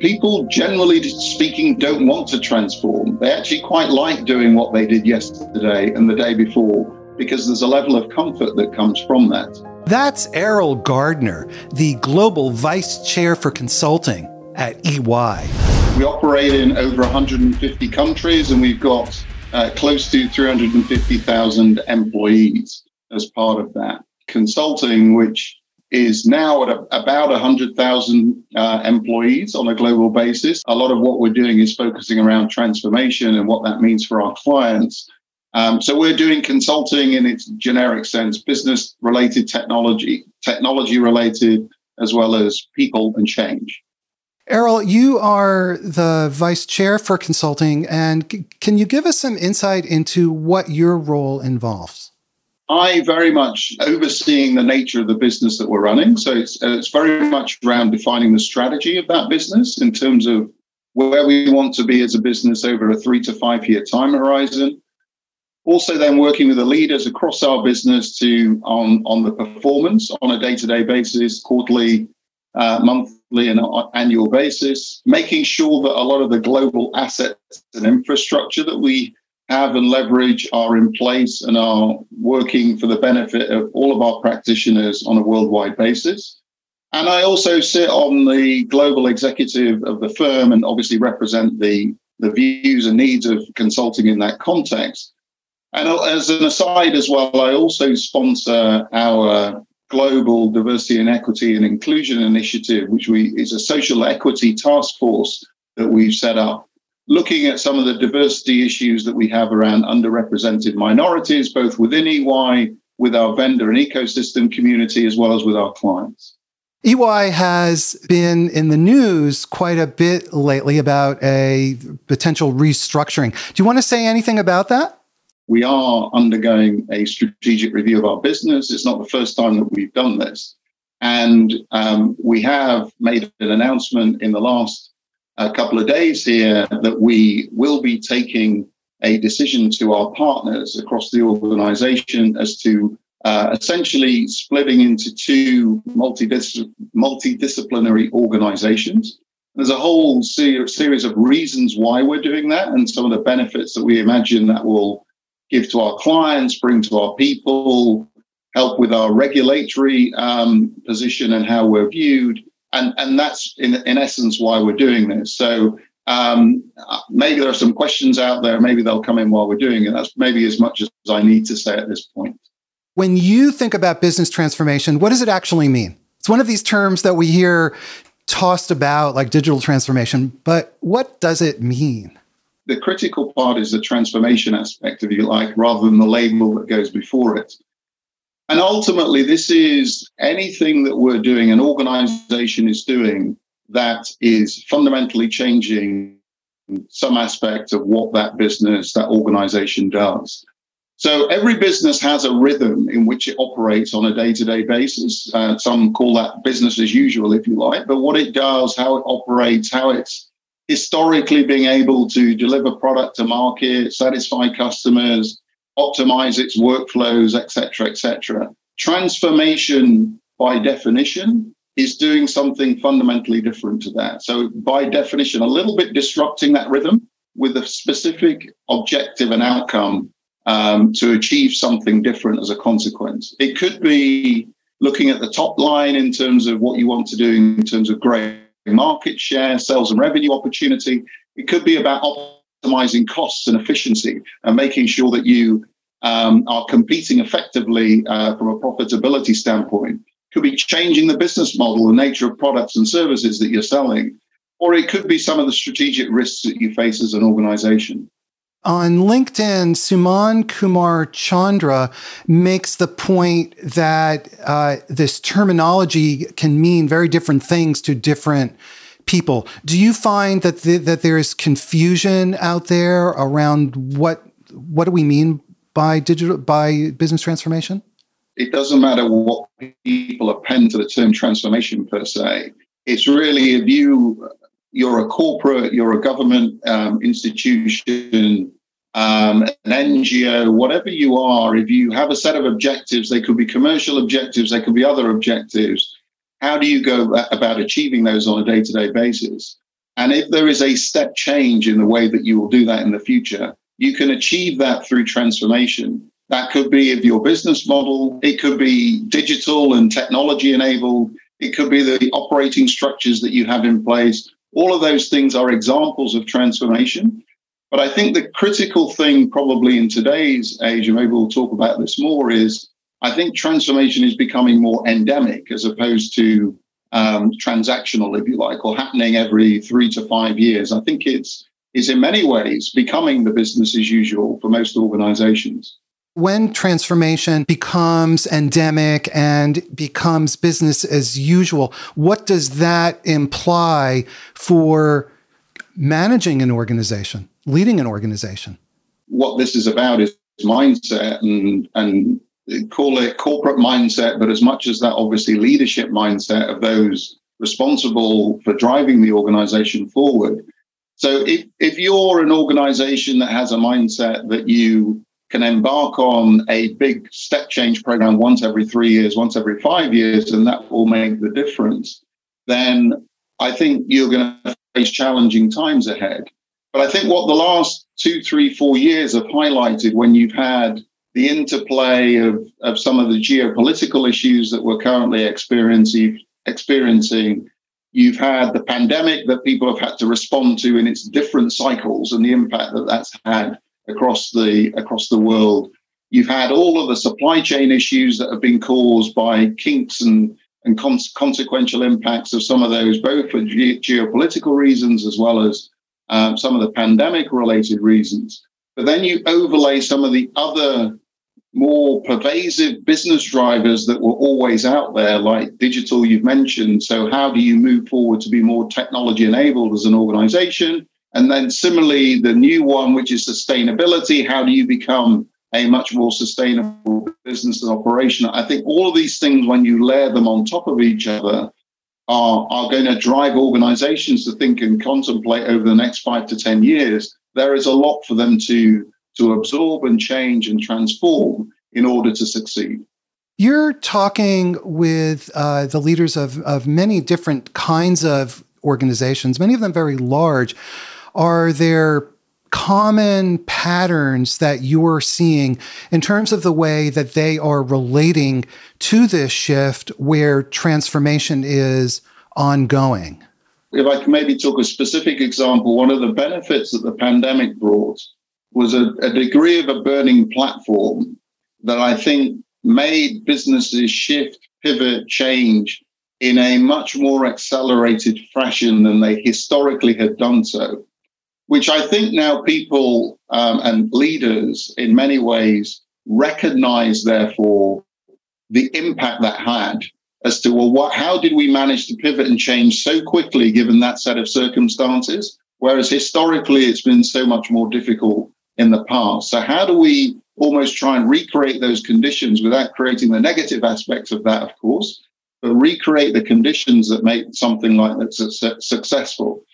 people generally speaking don't want to transform. They actually quite like doing what they did yesterday and the day before because there's a level of comfort that comes from that. That's Errol Gardner, the Global Vice Chair for Consulting at EY. We operate in over 150 countries and we've got uh, close to 350,000 employees as part of that. Consulting, which is now at a, about 100,000 uh, employees on a global basis. A lot of what we're doing is focusing around transformation and what that means for our clients. Um, so we're doing consulting in its generic sense, business related technology, technology related, as well as people and change. Errol, you are the vice chair for consulting, and c- can you give us some insight into what your role involves? I very much overseeing the nature of the business that we're running. So it's, uh, it's very much around defining the strategy of that business in terms of where we want to be as a business over a three to five year time horizon. Also, then working with the leaders across our business to on on the performance on a day to day basis, quarterly, uh, monthly, and annual basis, making sure that a lot of the global assets and infrastructure that we have and leverage are in place and are working for the benefit of all of our practitioners on a worldwide basis. And I also sit on the global executive of the firm and obviously represent the, the views and needs of consulting in that context. And as an aside as well, I also sponsor our global diversity and equity and inclusion initiative, which we is a social equity task force that we've set up looking at some of the diversity issues that we have around underrepresented minorities, both within EY, with our vendor and ecosystem community, as well as with our clients. EY has been in the news quite a bit lately about a potential restructuring. Do you want to say anything about that? We are undergoing a strategic review of our business. It's not the first time that we've done this. And um, we have made an announcement in the last a couple of days here that we will be taking a decision to our partners across the organization as to uh, essentially splitting into two multidis- multidisciplinary organizations. There's a whole ser- series of reasons why we're doing that and some of the benefits that we imagine that will give to our clients, bring to our people, help with our regulatory um, position and how we're viewed and and that's in in essence why we're doing this. So um, maybe there are some questions out there. Maybe they'll come in while we're doing it. That's maybe as much as I need to say at this point. When you think about business transformation, what does it actually mean? It's one of these terms that we hear tossed about like digital transformation, but what does it mean? The critical part is the transformation aspect, if you like, rather than the label that goes before it. And ultimately, this is anything that we're doing, an organization is doing that is fundamentally changing some aspect of what that business, that organization does. So every business has a rhythm in which it operates on a day to day basis. Uh, some call that business as usual, if you like. But what it does, how it operates, how it's historically being able to deliver product to market, satisfy customers, optimize its workflows, etc., etc. Transformation, by definition, is doing something fundamentally different to that. So, by definition, a little bit disrupting that rhythm with a specific objective and outcome um, to achieve something different as a consequence. It could be looking at the top line in terms of what you want to do in terms of growing market share, sales and revenue opportunity. It could be about optimizing costs and efficiency and making sure that you um, are competing effectively uh, from a profitability standpoint. Could be changing the business model, the nature of products and services that you're selling, or it could be some of the strategic risks that you face as an organization. On LinkedIn, Suman Kumar Chandra makes the point that uh, this terminology can mean very different things to different people. Do you find that the, that there is confusion out there around what what do we mean by digital by business transformation? It doesn't matter what people append to the term transformation per se. It's really if you you're a corporate, you're a government um, institution, um, an NGO, whatever you are, if you have a set of objectives, they could be commercial objectives, they could be other objectives. How do you go about achieving those on a day to day basis? And if there is a step change in the way that you will do that in the future, you can achieve that through transformation. That could be of your business model, it could be digital and technology enabled, it could be the operating structures that you have in place. All of those things are examples of transformation. But I think the critical thing, probably in today's age, and maybe we'll talk about this more, is I think transformation is becoming more endemic as opposed to um, transactional, if you like, or happening every three to five years. I think it's is in many ways becoming the business as usual for most organizations. When transformation becomes endemic and becomes business as usual, what does that imply for managing an organization, leading an organization? What this is about is mindset and, and call it corporate mindset, but as much as that, obviously, leadership mindset of those responsible for driving the organization forward. So if, if you're an organization that has a mindset that you can embark on a big step change program once every three years, once every five years, and that will make the difference, then I think you're going to face challenging times ahead. But I think what the last two, three, four years have highlighted when you've had the interplay of, of some of the geopolitical issues that we're currently experiencing, experiencing. You've had the pandemic that people have had to respond to in its different cycles and the impact that that's had across the across the world. You've had all of the supply chain issues that have been caused by kinks and and consequential impacts of some of those, both for ge- geopolitical reasons as well as um, some of the pandemic related reasons. But then you overlay some of the other more pervasive business drivers that were always out there, like digital, you've mentioned. So, how do you move forward to be more technology enabled as an organization? And then, similarly, the new one, which is sustainability, how do you become a much more sustainable business and operation? I think all of these things, when you layer them on top of each other, are, are going to drive organizations to think and contemplate over the next five to 10 years. There is a lot for them to to absorb and change and transform in order to succeed. You're talking with uh, the leaders of, of many different kinds of organizations, many of them very large. Are there common patterns that you're seeing in terms of the way that they are relating to this shift where transformation is ongoing? If I can maybe talk a specific example, one of the benefits that the pandemic brought was a, a degree of a burning platform that I think made businesses shift, pivot, change in a much more accelerated fashion than they historically had done so, which I think now people um, and leaders in many ways recognize, therefore, the impact that had as to, well, what, how did we manage to pivot and change so quickly given that set of circumstances? Whereas historically, it's been so much more difficult in the past. So, how do we almost try and recreate those conditions without creating the negative aspects of that, of course, but recreate the conditions that make something like that su- successful?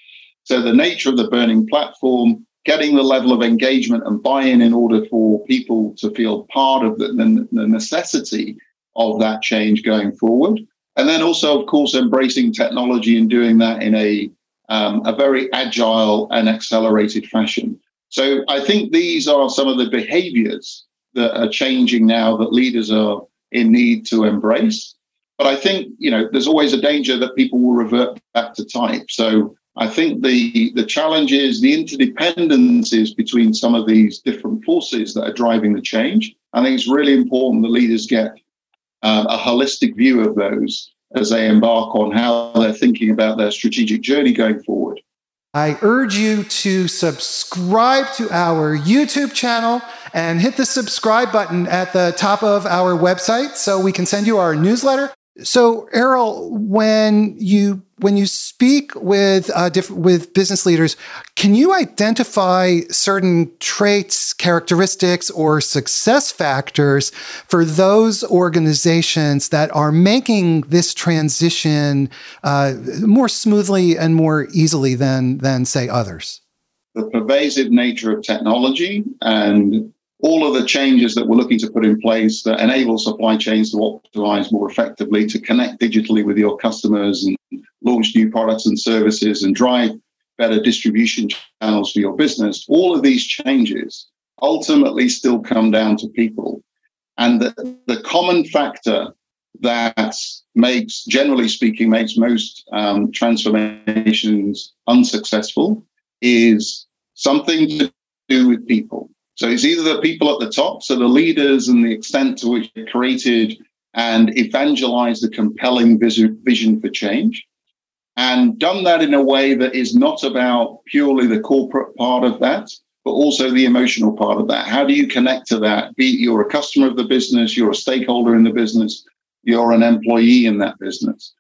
So, the nature of the burning platform, getting the level of engagement and buy in in order for people to feel part of the, the, the necessity of that change going forward. And then also, of course, embracing technology and doing that in a um, a very agile and accelerated fashion. So I think these are some of the behaviors that are changing now that leaders are in need to embrace. But I think, you know, there's always a danger that people will revert back to type. So I think the the challenge is the interdependencies between some of these different forces that are driving the change. I think it's really important that leaders get uh, a holistic view of those as they embark on how they're thinking about their strategic journey going forward. I urge you to subscribe to our YouTube channel and hit the subscribe button at the top of our website so we can send you our newsletter. So, Errol, when you when you speak with uh, diff- with business leaders, can you identify certain traits, characteristics, or success factors for those organizations that are making this transition uh, more smoothly and more easily than than say others? The pervasive nature of technology and all of the changes that we're looking to put in place that enable supply chains to optimize more effectively, to connect digitally with your customers and launch new products and services and drive better distribution channels for your business. All of these changes ultimately still come down to people. And the, the common factor that makes, generally speaking, makes most um, transformations unsuccessful is something to do with people. So it's either the people at the top, so the leaders and the extent to which they created and evangelized the compelling vision for change, and done that in a way that is not about purely the corporate part of that, but also the emotional part of that. How do you connect to that? Be you're a customer of the business, you're a stakeholder in the business, you're an employee in that business.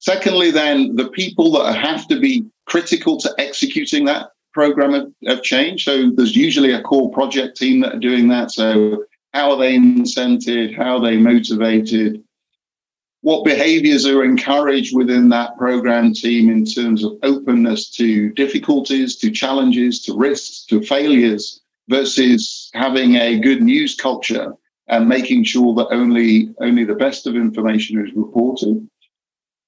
Secondly, then the people that have to be critical to executing that program of, of change. So there's usually a core project team that are doing that. So how are they incented? How are they motivated? What behaviors are encouraged within that program team in terms of openness to difficulties, to challenges, to risks, to failures, versus having a good news culture and making sure that only only the best of information is reported.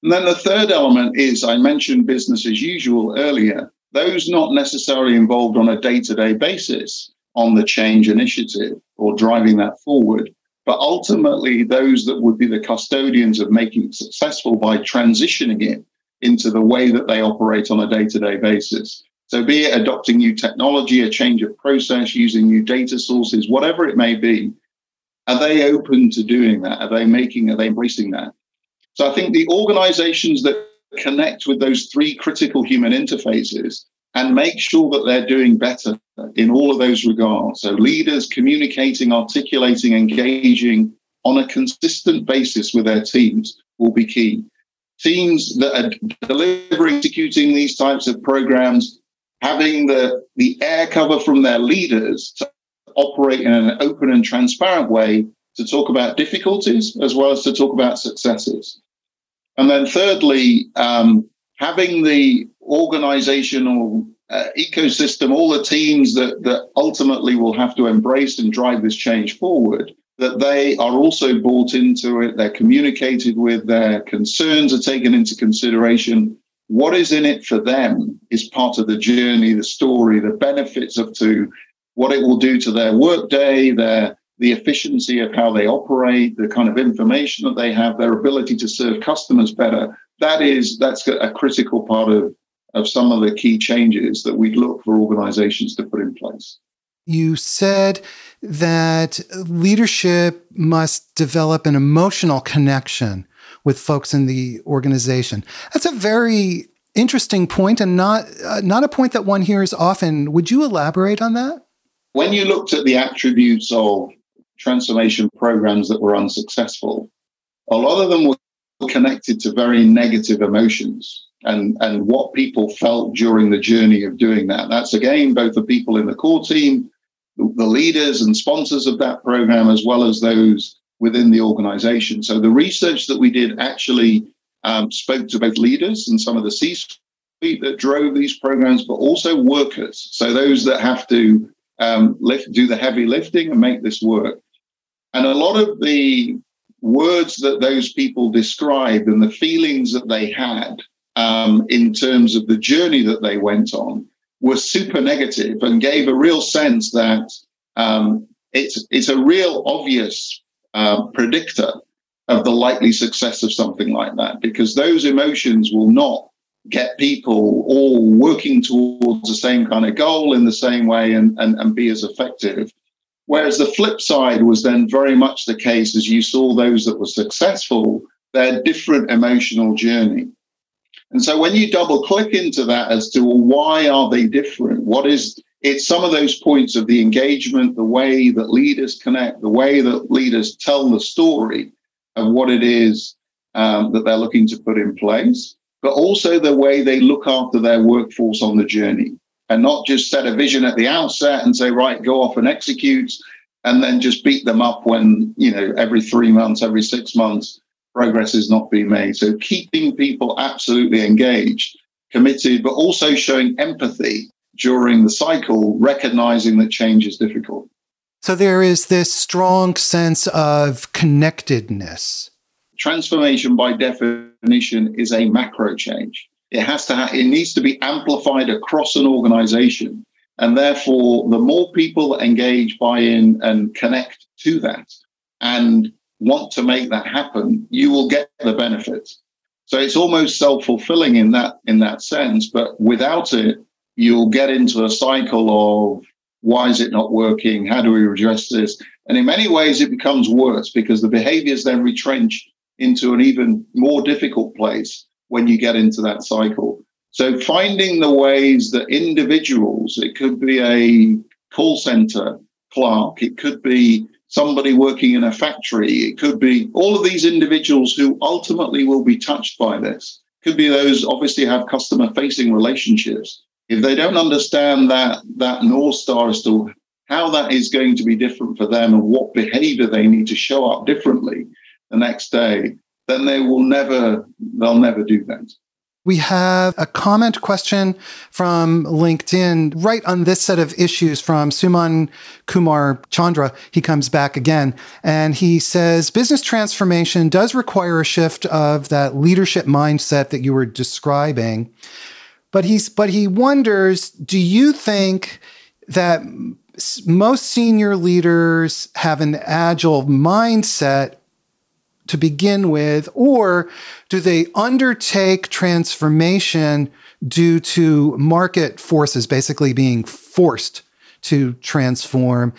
And then the third element is I mentioned business as usual earlier. Those not necessarily involved on a day-to-day basis on the change initiative or driving that forward, but ultimately those that would be the custodians of making it successful by transitioning it into the way that they operate on a day-to-day basis. So be it adopting new technology, a change of process, using new data sources, whatever it may be, are they open to doing that? Are they making, are they embracing that? So I think the organizations that connect with those three critical human interfaces and make sure that they're doing better in all of those regards. So leaders communicating, articulating, engaging on a consistent basis with their teams will be key. Teams that are delivering, executing these types of programs, having the, the air cover from their leaders to operate in an open and transparent way to talk about difficulties as well as to talk about successes. And then, thirdly, um, having the organizational uh, ecosystem, all the teams that, that ultimately will have to embrace and drive this change forward, that they are also bought into it, they're communicated with, their concerns are taken into consideration. What is in it for them is part of the journey, the story, the benefits of to what it will do to their workday, their the efficiency of how they operate, the kind of information that they have, their ability to serve customers better. That is that's a critical part of of some of the key changes that we'd look for organizations to put in place. You said that leadership must develop an emotional connection with folks in the organization. That's a very interesting point and not uh, not a point that one hears often. Would you elaborate on that? when you looked at the attributes of transformation programs that were unsuccessful, a lot of them were connected to very negative emotions and, and what people felt during the journey of doing that. That's again both the people in the core team, the leaders and sponsors of that program, as well as those within the organization. So the research that we did actually um, spoke to both leaders and some of the C suite that drove these programs, but also workers. So those that have to um, lift, do the heavy lifting and make this work. And a lot of the words that those people described and the feelings that they had um, in terms of the journey that they went on were super negative and gave a real sense that um, it's it's a real obvious uh, predictor of the likely success of something like that because those emotions will not get people all working towards the same kind of goal in the same way and, and, and be as effective. Whereas the flip side was then very much the case as you saw those that were successful, their different emotional journey. And so when you double click into that as to well, why are they different? What is it's some of those points of the engagement, the way that leaders connect, the way that leaders tell the story of what it is um, that they're looking to put in place but also the way they look after their workforce on the journey and not just set a vision at the outset and say, right, go off and execute, and then just beat them up when, you know, every three months, every six months, progress is not being made. So keeping people absolutely engaged, committed, but also showing empathy during the cycle, recognizing that change is difficult. So there is this strong sense of connectedness transformation by definition is a macro change. It has to ha- it needs to be amplified across an organization. And therefore, the more people engage, buy in, and connect to that and want to make that happen, you will get the benefits. So it's almost self-fulfilling in that in that sense. But without it, you'll get into a cycle of why is it not working? How do we address this? And in many ways, it becomes worse because the behaviors then retrench into an even more difficult place when you get into that cycle. So finding the ways that individuals, it could be a call center clerk, it could be somebody working in a factory, it could be all of these individuals who ultimately will be touched by this. Could be those obviously have customer facing relationships if they don't understand that that north star as to how that is going to be different for them and what behavior they need to show up differently the next day then they will never they'll never do that we have a comment question from LinkedIn right on this set of issues from Suman Kumar Chandra. He comes back again and he says business transformation does require a shift of that leadership mindset that you were describing. But he's but he wonders, do you think that most senior leaders have an agile mindset to begin with, or do they undertake transformation due to market forces basically being forced to transform?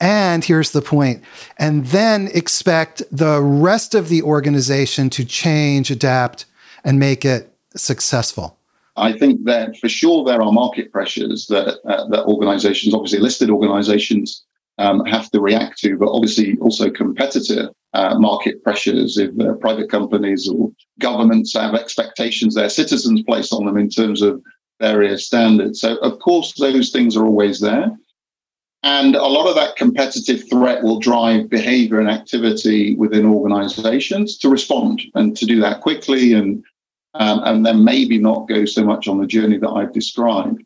And here's the point, and then expect the rest of the organization to change, adapt, and make it successful. I think that for sure there are market pressures that uh, that organisations, obviously listed organisations, um, have to react to, but obviously also competitor uh, market pressures if uh, private companies or governments have expectations their citizens place on them in terms of various standards. So of course those things are always there. And a lot of that competitive threat will drive behavior and activity within organizations to respond and to do that quickly and um, and then maybe not go so much on the journey that I've described.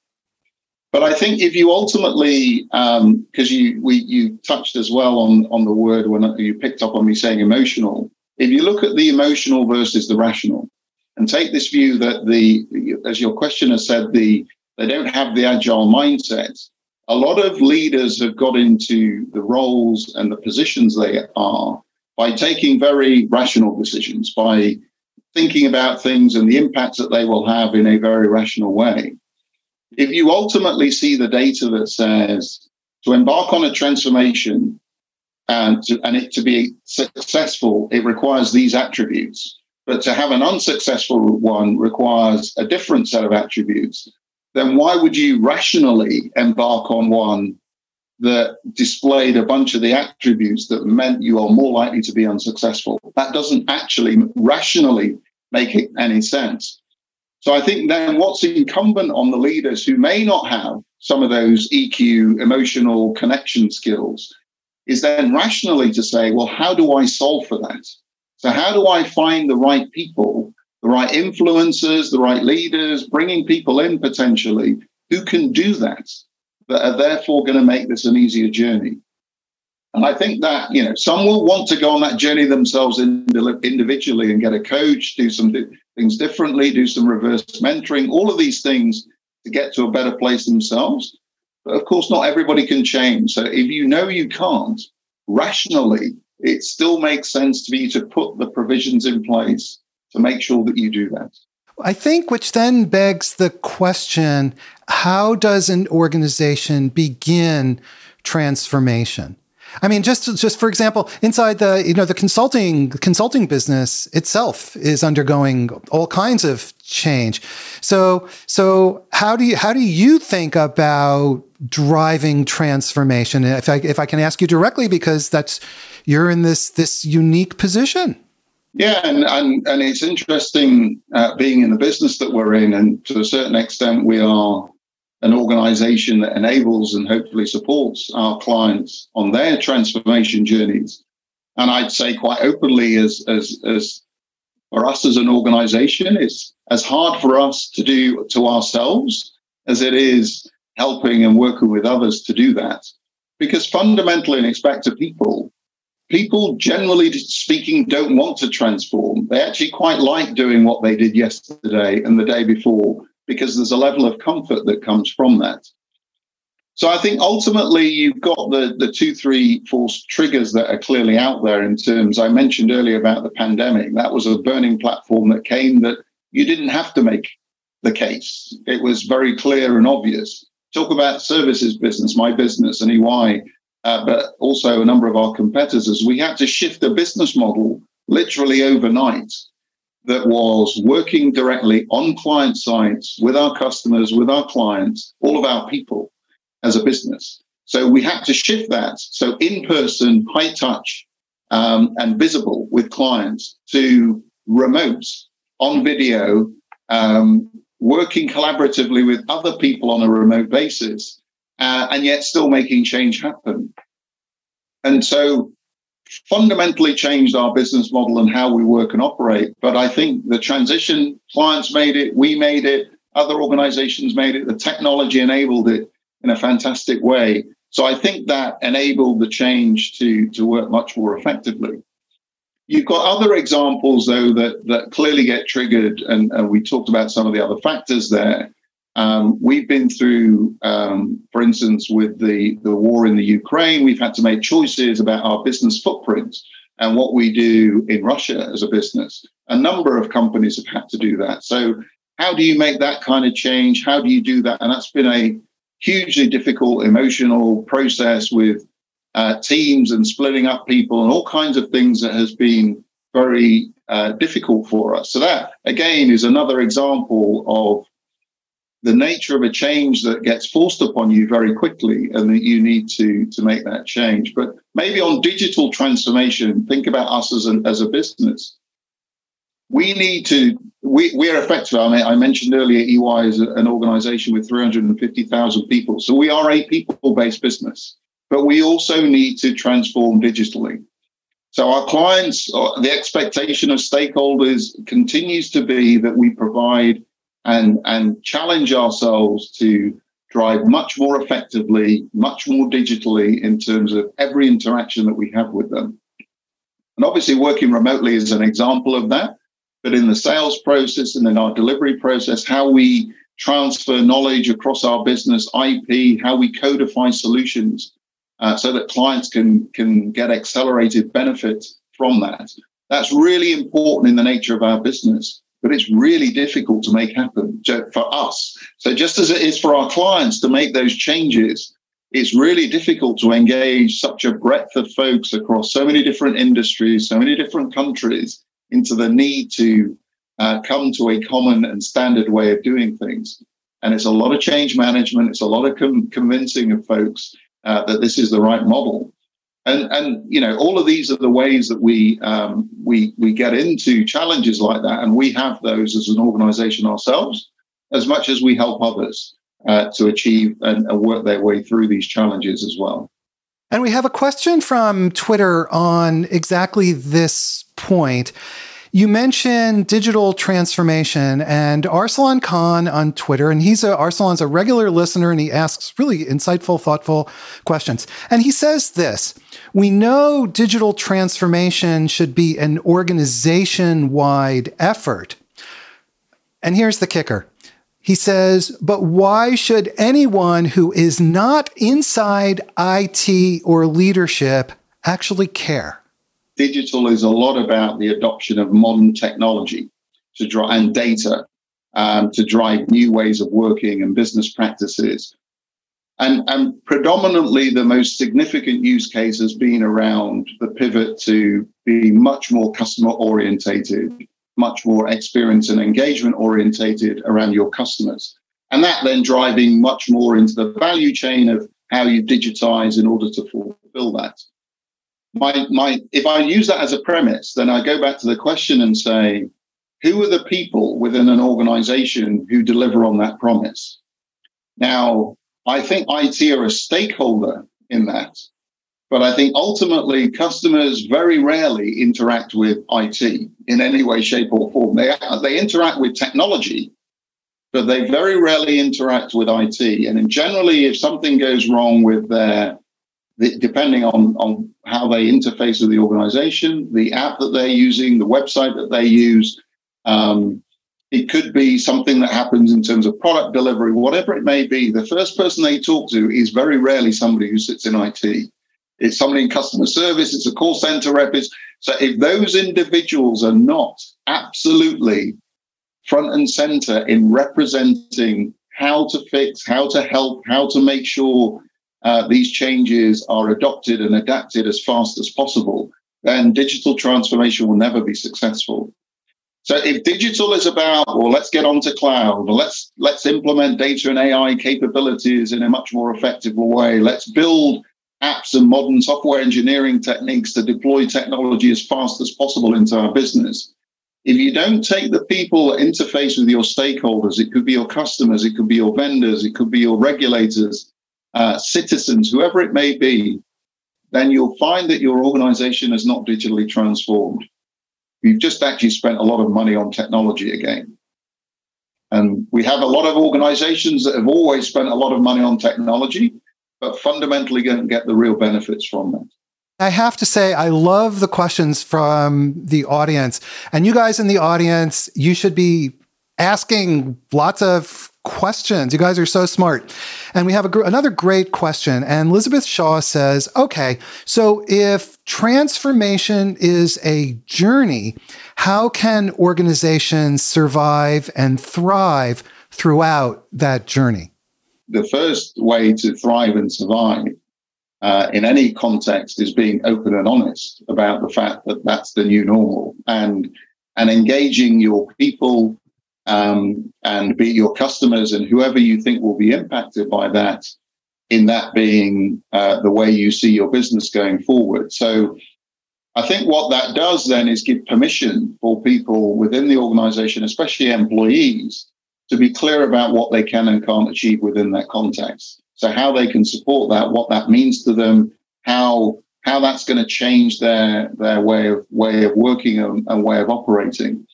But I think if you ultimately, because um, you we you touched as well on on the word when you picked up on me saying emotional. If you look at the emotional versus the rational, and take this view that the as your questioner said, the they don't have the agile mindset. A lot of leaders have got into the roles and the positions they are by taking very rational decisions, by thinking about things and the impacts that they will have in a very rational way. If you ultimately see the data that says to embark on a transformation and, to, and it to be successful, it requires these attributes. But to have an unsuccessful one requires a different set of attributes. Then why would you rationally embark on one that displayed a bunch of the attributes that meant you are more likely to be unsuccessful. That doesn't actually rationally make any sense. So I think then what's incumbent on the leaders who may not have some of those EQ, emotional connection skills, is then rationally to say, well, how do I solve for that? So, how do I find the right people, the right influencers, the right leaders, bringing people in potentially who can do that? that are therefore going to make this an easier journey. And I think that, you know, some will want to go on that journey themselves individually and get a coach, do some things differently, do some reverse mentoring, all of these things to get to a better place themselves. But of course, not everybody can change. So if you know you can't, rationally, it still makes sense to you to put the provisions in place to make sure that you do that. I think, which then begs the question how does an organization begin transformation? I mean, just just for example, inside the you know the consulting consulting business itself is undergoing all kinds of change. So so how do you how do you think about driving transformation? If I if I can ask you directly, because that's you're in this this unique position. Yeah, and and, and it's interesting uh, being in the business that we're in, and to a certain extent, we are an organization that enables and hopefully supports our clients on their transformation journeys. And I'd say quite openly, as as as for us as an organization, it's as hard for us to do to ourselves as it is helping and working with others to do that. Because fundamentally, in respect to people, people generally speaking don't want to transform. They actually quite like doing what they did yesterday and the day before because there's a level of comfort that comes from that. So I think ultimately you've got the the two, three, four triggers that are clearly out there in terms. I mentioned earlier about the pandemic. That was a burning platform that came that you didn't have to make the case. It was very clear and obvious. Talk about services business, my business, and EY, uh, but also a number of our competitors. We had to shift the business model literally overnight that was working directly on client sites with our customers, with our clients, all of our people as a business. So we had to shift that. So in person, high touch, um, and visible with clients to remote on video, um, working collaboratively with other people on a remote basis, uh, and yet still making change happen. And so fundamentally changed our business model and how we work and operate. But I think the transition, clients made it, we made it, other organizations made it, the technology enabled it in a fantastic way. So I think that enabled the change to, to work much more effectively. You've got other examples, though, that, that clearly get triggered, and, and we talked about some of the other factors there. Um, we've been through, um, for instance, with the, the war in the Ukraine, we've had to make choices about our business footprint and what we do in Russia as a business. A number of companies have had to do that. So, how do you make that kind of change? How do you do that? And that's been a hugely difficult emotional process with uh, teams and splitting up people and all kinds of things that has been very uh, difficult for us. So that again is another example of the nature of a change that gets forced upon you very quickly and that you need to to make that change but maybe on digital transformation think about us as, an, as a business we need to we, we're effective. I mean, I mentioned earlier, EY is an organization with 350,000 people. So we are a people based business, but we also need to transform digitally. So our clients, uh, the expectation of stakeholders continues to be that we provide and, and challenge ourselves to drive much more effectively, much more digitally in terms of every interaction that we have with them. And obviously, working remotely is an example of that but in the sales process and in our delivery process, how we transfer knowledge across our business, IP, how we codify solutions uh, so that clients can, can get accelerated benefit from that. That's really important in the nature of our business, but it's really difficult to make happen for us. So, just as it is for our clients to make those changes, it's really difficult to engage such a breadth of folks across so many different industries, so many different countries into the need to uh, come to a common and standard way of doing things. And it's a lot of change management. It's a lot of com- convincing of folks uh, that this is the right model. And, and you know all of these are the ways that we um, we we get into challenges like that, and we have those as an organisation ourselves, as much as we help others uh, to achieve and, and work their way through these challenges as well. And we have a question from Twitter on exactly this point. You mentioned digital transformation and Arsalan Khan on Twitter, and he's a Arsalan's a regular listener and he asks really insightful, thoughtful questions. And he says this We know digital transformation should be an organization wide effort. And here's the kicker he says, but why should anyone who is not inside IT or leadership actually care? Digital is a lot about the adoption of modern technology to drive and data um, to drive new ways of working and business practices. And, and predominantly, the most significant use case has been around the pivot to be much more customer orientated, much more experience and engagement orientated around your customers. And that then driving much more into the value chain of how you digitize in order to fulfill that. My, my, if I use that as a premise, then I go back to the question and say, who are the people within an organization who deliver on that promise? Now, I think IT are a stakeholder in that. But I think ultimately customers very rarely interact with IT in any way, shape, or form. They, they interact with technology, but they very rarely interact with IT. And generally, if something goes wrong with their the, depending on, on how they interface with the organization, the app that they're using, the website that they use. Um, it could be something that happens in terms of product delivery, whatever it may be. The first person they talk to is very rarely somebody who sits in IT. It's somebody in customer service, it's a call center rep. so if those individuals are not absolutely front and center in representing how to fix, how to help, how to make sure uh, these changes are adopted and adapted as fast as possible, then digital transformation will never be successful. So if digital is about, well, let's get onto cloud, let's let's implement data and AI capabilities in a much more effective way. Let's build apps and modern software engineering techniques to deploy technology as fast as possible into our business. If you don't take the people that interface with your stakeholders, it could be your customers, it could be your vendors, it could be your regulators, uh, citizens, whoever it may be, then you'll find that your organization is not digitally transformed. You've just actually spent a lot of money on technology again. And we have a lot of organizations that have always spent a lot of money on technology, but fundamentally don't get the real benefits from that. I have to say, I love the questions from the audience. And you guys in the audience, you should be asking lots of questions. You guys are so smart. And we have a, another great question. And Elizabeth Shaw says, okay, so if transformation is a journey, how can organizations survive and thrive throughout that journey? The first way to thrive and survive uh, in any context is being open and honest about the fact that that's the new normal and and engaging your people um, and be your customers and whoever you think will be impacted by that in that being uh, the way you see your business going forward so i think what that does then is give permission for people within the organization especially employees to be clear about what they can and can't achieve within that context so how they can support that, what that means to them, how how that's going to change their their way of way of working and, and way of operating.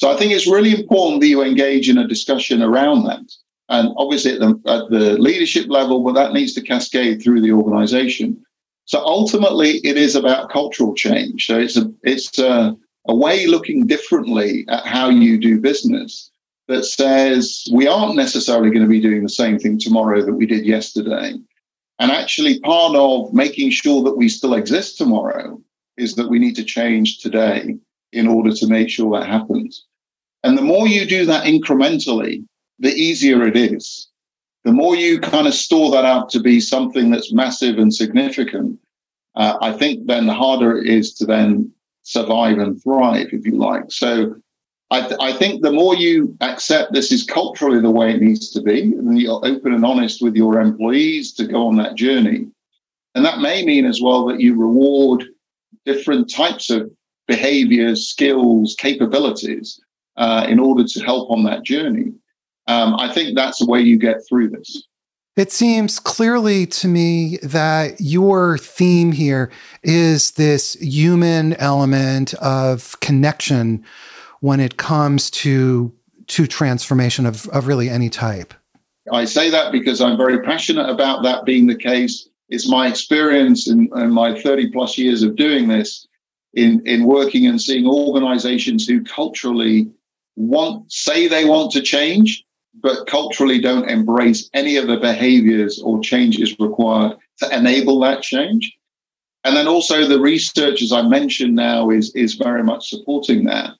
So I think it's really important that you engage in a discussion around that. And obviously at the, at the leadership level, but that needs to cascade through the organization. So ultimately, it is about cultural change. So it's a it's a, a way looking differently at how you do business that says we aren't necessarily going to be doing the same thing tomorrow that we did yesterday. And actually, part of making sure that we still exist tomorrow is that we need to change today in order to make sure that happens. And the more you do that incrementally, the easier it is. The more you kind of store that up to be something that's massive and significant, uh, I think then the harder it is to then survive and thrive, if you like. So I, th- I, think the more you accept this is culturally the way it needs to be, and you're open and honest with your employees to go on that journey. And that may mean as well that you reward different types of behaviors, skills, capabilities uh, in order to help on that journey. Um, I think that's the way you get through this. It seems clearly to me that your theme here is this human element of connection when it comes to to transformation of, of really any type? I say that because I'm very passionate about that being the case. It's my experience in, in my 30 plus years of doing this in, in working and seeing organizations who culturally want say they want to change, but culturally don't embrace any of the behaviors or changes required to enable that change. And then also the research, as I mentioned now, is, is very much supporting that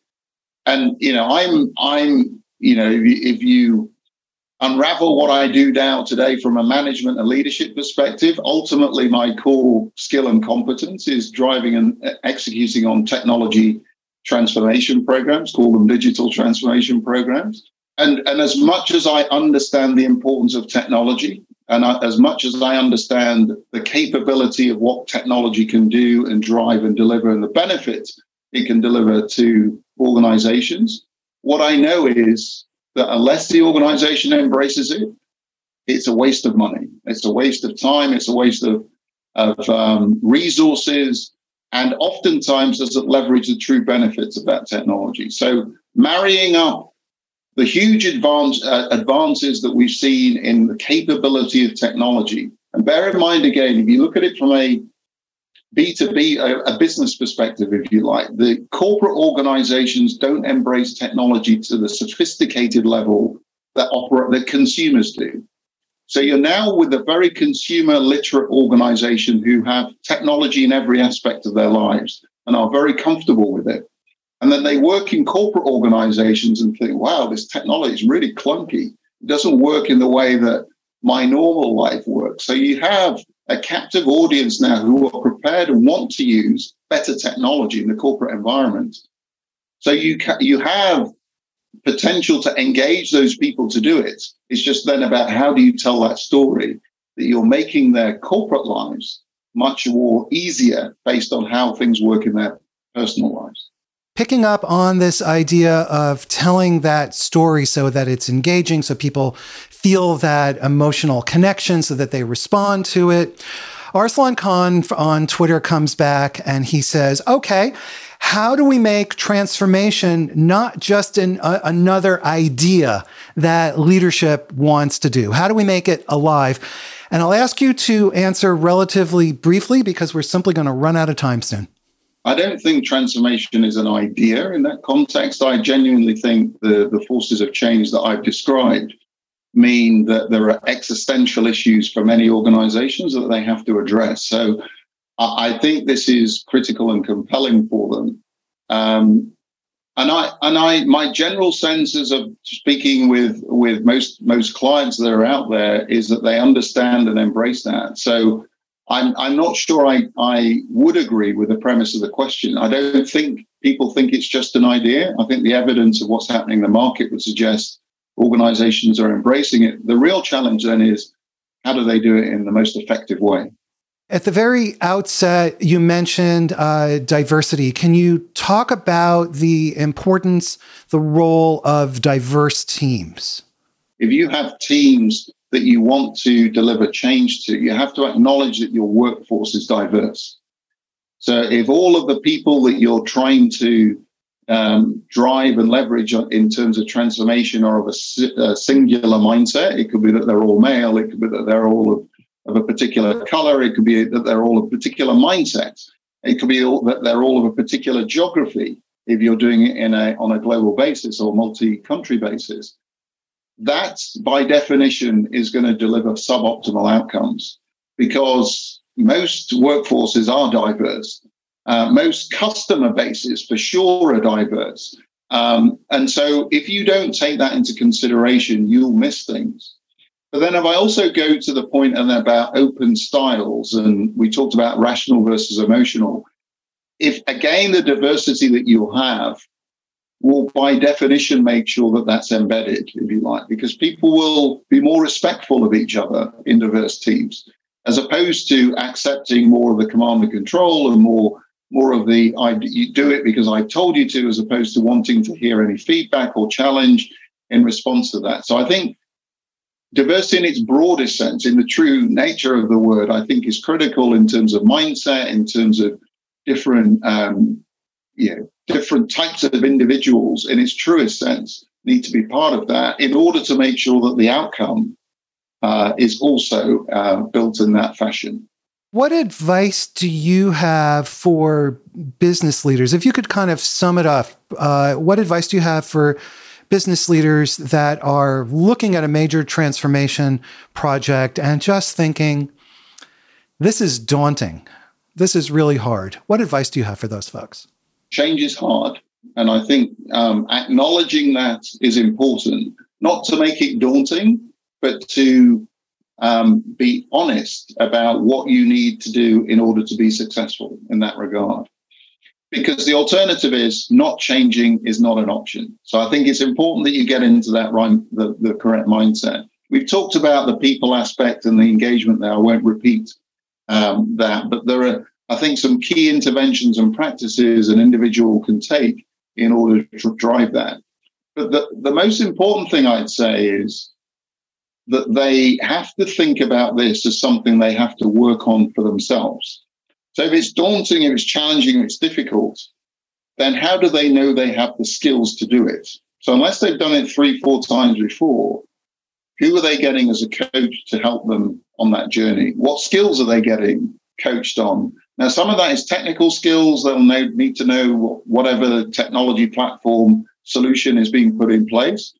and you know i'm i'm you know if you, if you unravel what i do now today from a management and leadership perspective ultimately my core skill and competence is driving and executing on technology transformation programs call them digital transformation programs and and as much as i understand the importance of technology and I, as much as i understand the capability of what technology can do and drive and deliver and the benefits it can deliver to organizations. What I know is that unless the organization embraces it, it's a waste of money. It's a waste of time. It's a waste of, of um, resources, and oftentimes doesn't leverage the true benefits of that technology. So marrying up the huge advance, uh, advances that we've seen in the capability of technology, And bear in mind again, if you look at it from a B2B, a, a business perspective, if you like, the corporate organizations don't embrace technology to the sophisticated level that operate that consumers do. So you're now with a very consumer literate organization who have technology in every aspect of their lives and are very comfortable with it. And then they work in corporate organizations and think, wow, this technology is really clunky. It doesn't work in the way that my normal life works. So you have a captive audience now who are prepared and want to use better technology in the corporate environment. So you ca- you have potential to engage those people to do it. It's just then about how do you tell that story that you're making their corporate lives much more easier based on how things work in their personal lives. Picking up on this idea of telling that story so that it's engaging, so people feel that emotional connection, so that they respond to it. Arslan Khan on Twitter comes back and he says, okay, how do we make transformation not just an, another idea that leadership wants to do? How do we make it alive? And I'll ask you to answer relatively briefly because we're simply going to run out of time soon. I don't think transformation is an idea in that context. I genuinely think the, the forces of change that I've described mean that there are existential issues for many organizations that they have to address. So I think this is critical and compelling for them. Um, and I and I my general senses of speaking with with most most clients that are out there is that they understand and embrace that. So I'm I'm not sure I I would agree with the premise of the question. I don't think people think it's just an idea. I think the evidence of what's happening in the market would suggest organizations are embracing it. The real challenge then is how do they do it in the most effective way? At the very outset, you mentioned uh, diversity. Can you talk about the importance, the role of diverse teams? If you have teams that you want to deliver change to, you have to acknowledge that your workforce is diverse. So if all of the people that you're trying to um, drive and leverage in terms of transformation are of a, a, singular mindset, it could be that they're all male, it could be that they're all of of a particular color. It could be that they're all of particular mindsets. It could be all, that they're all of a particular geography if you're doing it in a, on a global basis or multi-country basis. That, by definition, is going to deliver suboptimal outcomes because most workforces are diverse. Uh, most customer bases, for sure, are diverse. Um, and so, if you don't take that into consideration, you'll miss things. But then if I also go to the point and about open styles, and we talked about rational versus emotional, if again the diversity that you have will by definition make sure that that's embedded, if you like, because people will be more respectful of each other in diverse teams, as opposed to accepting more of the command and control and more more of the I you do it because I told you to, as opposed to wanting to hear any feedback or challenge in response to that. So I think diversity in its broadest sense, in the true nature of the word, I think is critical in terms of mindset, in terms of different, um, you know, different types of individuals in its truest sense need to be part of that in order to make sure that the outcome uh, is also uh, built in that fashion. What advice do you have for business leaders? If you could kind of sum it up, uh, what advice do you have for business leaders that are looking at a major transformation project and just thinking, this is daunting. This is really hard. What advice do you have for those folks? Change is hard. And I think um, acknowledging that is important, not to make it daunting, but to um, be honest about what you need to do in order to be successful in that regard because the alternative is not changing is not an option. So I think it's important that you get into that right, the, the correct mindset. We've talked about the people aspect and the engagement there. I won't repeat um, that, but there are, I think, some key interventions and practices an individual can take in order to drive that. But the, the most important thing I'd say is that they have to think about this as something they have to work on for themselves. So if it's daunting, if it's challenging, if it's difficult, then how do they know they have the skills to do it? So unless they've done it three, four times before, who are they getting as a coach to help them on that journey? What skills are they getting coached on? Now, some of that is technical skills. They'll need to know whatever the technology platform solution is being put in place.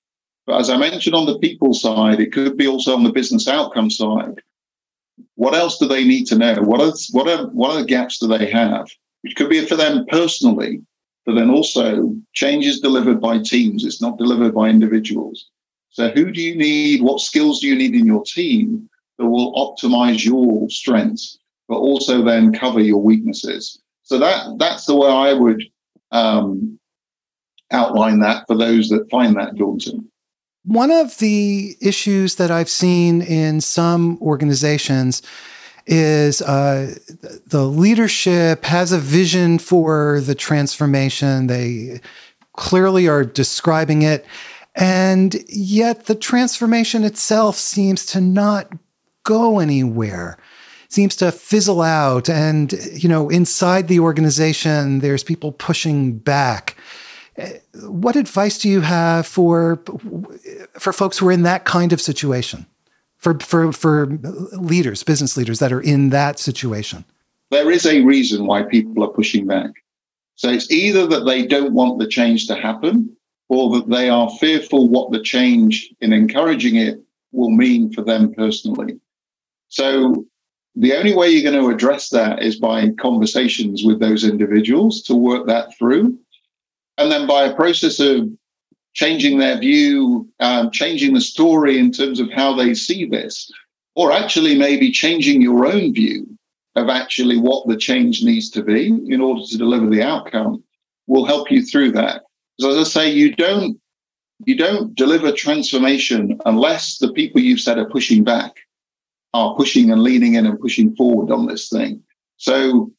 But as I mentioned on the people side, it could be also on the business outcome side. What else do they need to know? What are, what are, what are the gaps do they have? Which could be for them personally, but then also changes delivered by teams. It's not delivered by individuals. So who do you need? What skills do you need in your team that will optimize your strengths? but also then cover your weaknesses. So that that's the way I would um, outline that for those that find that daunting. One of the issues that I've seen in some organizations is uh, the leadership has a vision for the transformation. They clearly are describing it. And yet the transformation itself seems to not go anywhere seems to fizzle out. And, you know, inside the organization, there's people pushing back. What advice do you have for for folks who are in that kind of situation? For for for leaders, business leaders that are in that situation? There is a reason why people are pushing back. So it's either that they don't want the change to happen or that they are fearful what the change in encouraging it will mean for them personally. So the only way you're going to address that is by conversations with those individuals to work that through. And then by a process of changing their view, um, changing the story in terms of how they see this, or actually maybe changing your own view of actually what the change needs to be in order to deliver the outcome will help you through that. Because as I say, you don't you don't deliver transformation unless the people you've said are pushing back are pushing and leaning in and pushing forward on this thing. So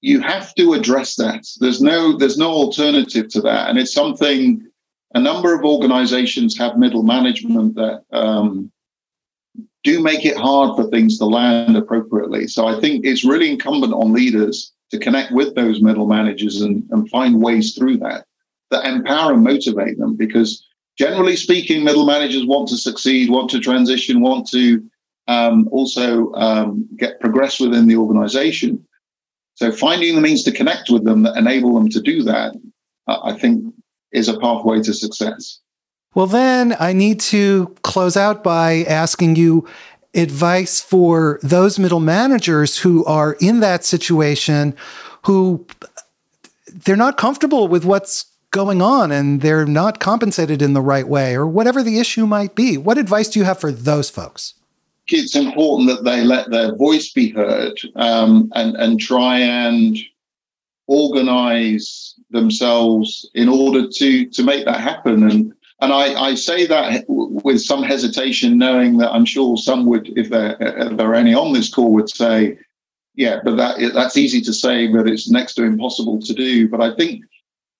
you have to address that. There's no there's no alternative to that, and it's something a number of organizations have middle management that um, do make it hard for things to land appropriately. So I think it's really incumbent on leaders to connect with those middle managers and, and find ways through that that empower and motivate them because generally speaking middle managers want to succeed want to transition want to um, also um, get progress within the organization. So finding the means to connect with them that enable them to do that, uh, I think, is a pathway to success. Well, then I need to close out by asking you advice for those middle managers who are in that situation who they're not comfortable with what's going on and they're not compensated in the right way or whatever the issue might be. What advice do you have for those folks? It's important that they let their voice be heard um, and and try and organize themselves in order to to make that happen and and I, I say that with some hesitation, knowing that I'm sure some would, if there, if there are any on this call, would say, "Yeah, but that that's easy to say, but it's next to impossible to do." But I think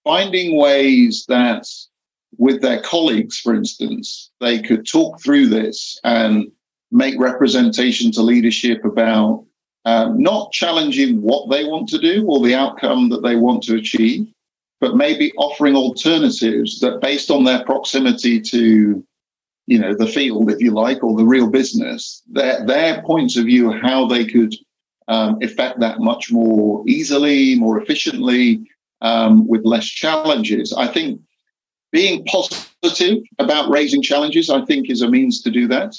finding ways that, with their colleagues, for instance, they could talk through this and make representation to leadership about um, not challenging what they want to do or the outcome that they want to achieve, but maybe offering alternatives that, based on their proximity to, you know, the field, if you like, or the real business, their their points of view, how they could um, effect that much more easily, more efficiently, um, with less challenges. I think being positive about raising challenges, I think, is a means to do that.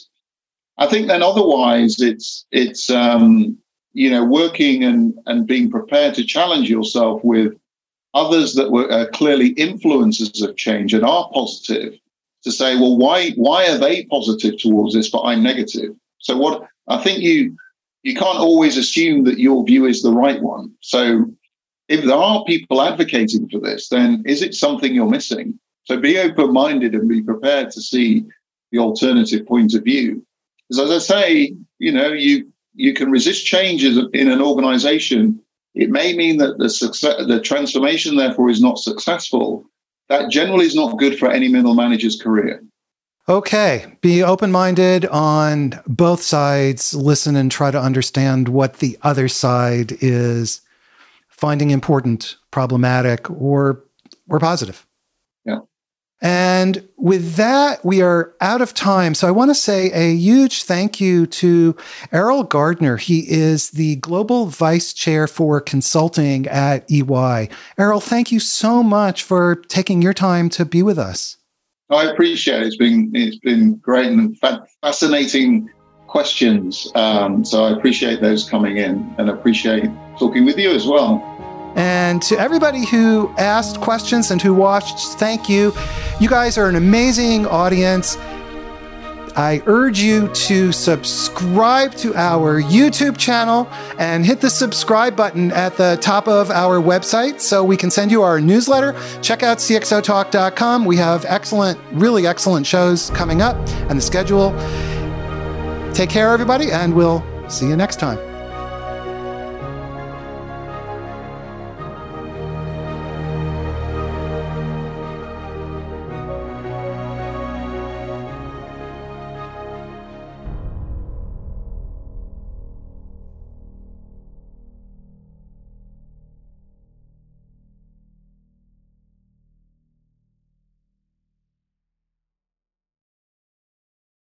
I think then otherwise it's it's um, you know working and and being prepared to challenge yourself with others that were uh, clearly influences of change and are positive to say well why why are they positive towards this but I'm negative? So what I think you you can't always assume that your view is the right one. So if there are people advocating for this then is it something you're missing? So be open minded and be prepared to see the alternative point of view because as I say, you know, you you can resist changes in an organization. It may mean that the success, the transformation, therefore, is not successful. That generally is not good for any middle manager's career. Okay. Be open minded on both sides. Listen and try to understand what the other side is finding important, problematic, or or positive. And with that, we are out of time. So I want to say a huge thank you to Errol Gardner. He is the Global Vice Chair for Consulting at EY. Errol, thank you so much for taking your time to be with us. I appreciate it. It's been, it's been great and fascinating questions. Um, so I appreciate those coming in and appreciate talking with you as well. And to everybody who asked questions and who watched, thank you. You guys are an amazing audience. I urge you to subscribe to our YouTube channel and hit the subscribe button at the top of our website so we can send you our newsletter. Check out cxotalk.com. We have excellent, really excellent shows coming up and the schedule. Take care, everybody, and we'll see you next time.